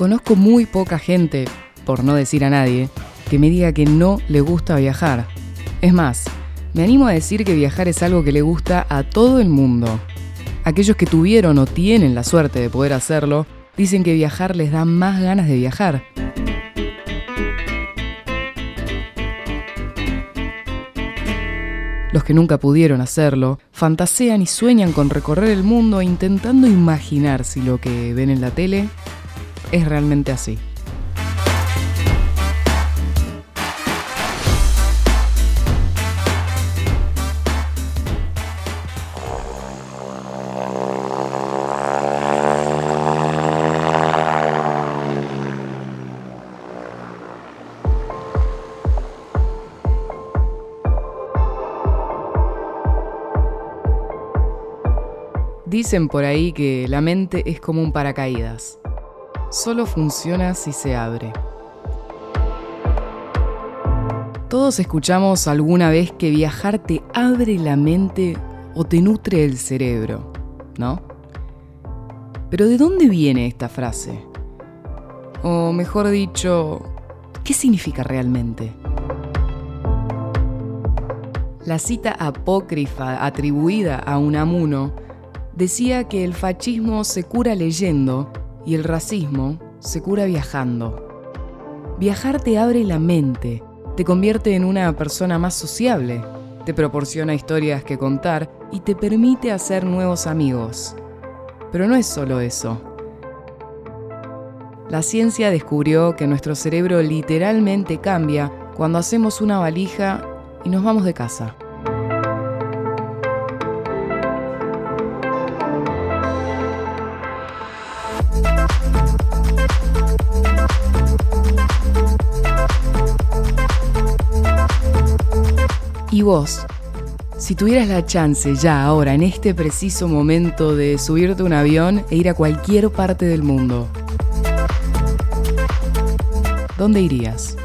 Conozco muy poca gente, por no decir a nadie, que me diga que no le gusta viajar. Es más, me animo a decir que viajar es algo que le gusta a todo el mundo. Aquellos que tuvieron o tienen la suerte de poder hacerlo, dicen que viajar les da más ganas de viajar. Los que nunca pudieron hacerlo fantasean y sueñan con recorrer el mundo intentando imaginar si lo que ven en la tele es realmente así. Dicen por ahí que la mente es como un paracaídas. Solo funciona si se abre. Todos escuchamos alguna vez que viajar te abre la mente o te nutre el cerebro, ¿no? Pero ¿de dónde viene esta frase? O mejor dicho, ¿qué significa realmente? La cita apócrifa atribuida a Unamuno decía que el fascismo se cura leyendo y el racismo se cura viajando. Viajar te abre la mente, te convierte en una persona más sociable, te proporciona historias que contar y te permite hacer nuevos amigos. Pero no es solo eso. La ciencia descubrió que nuestro cerebro literalmente cambia cuando hacemos una valija y nos vamos de casa. Y vos, si tuvieras la chance ya ahora, en este preciso momento, de subirte un avión e ir a cualquier parte del mundo, ¿dónde irías?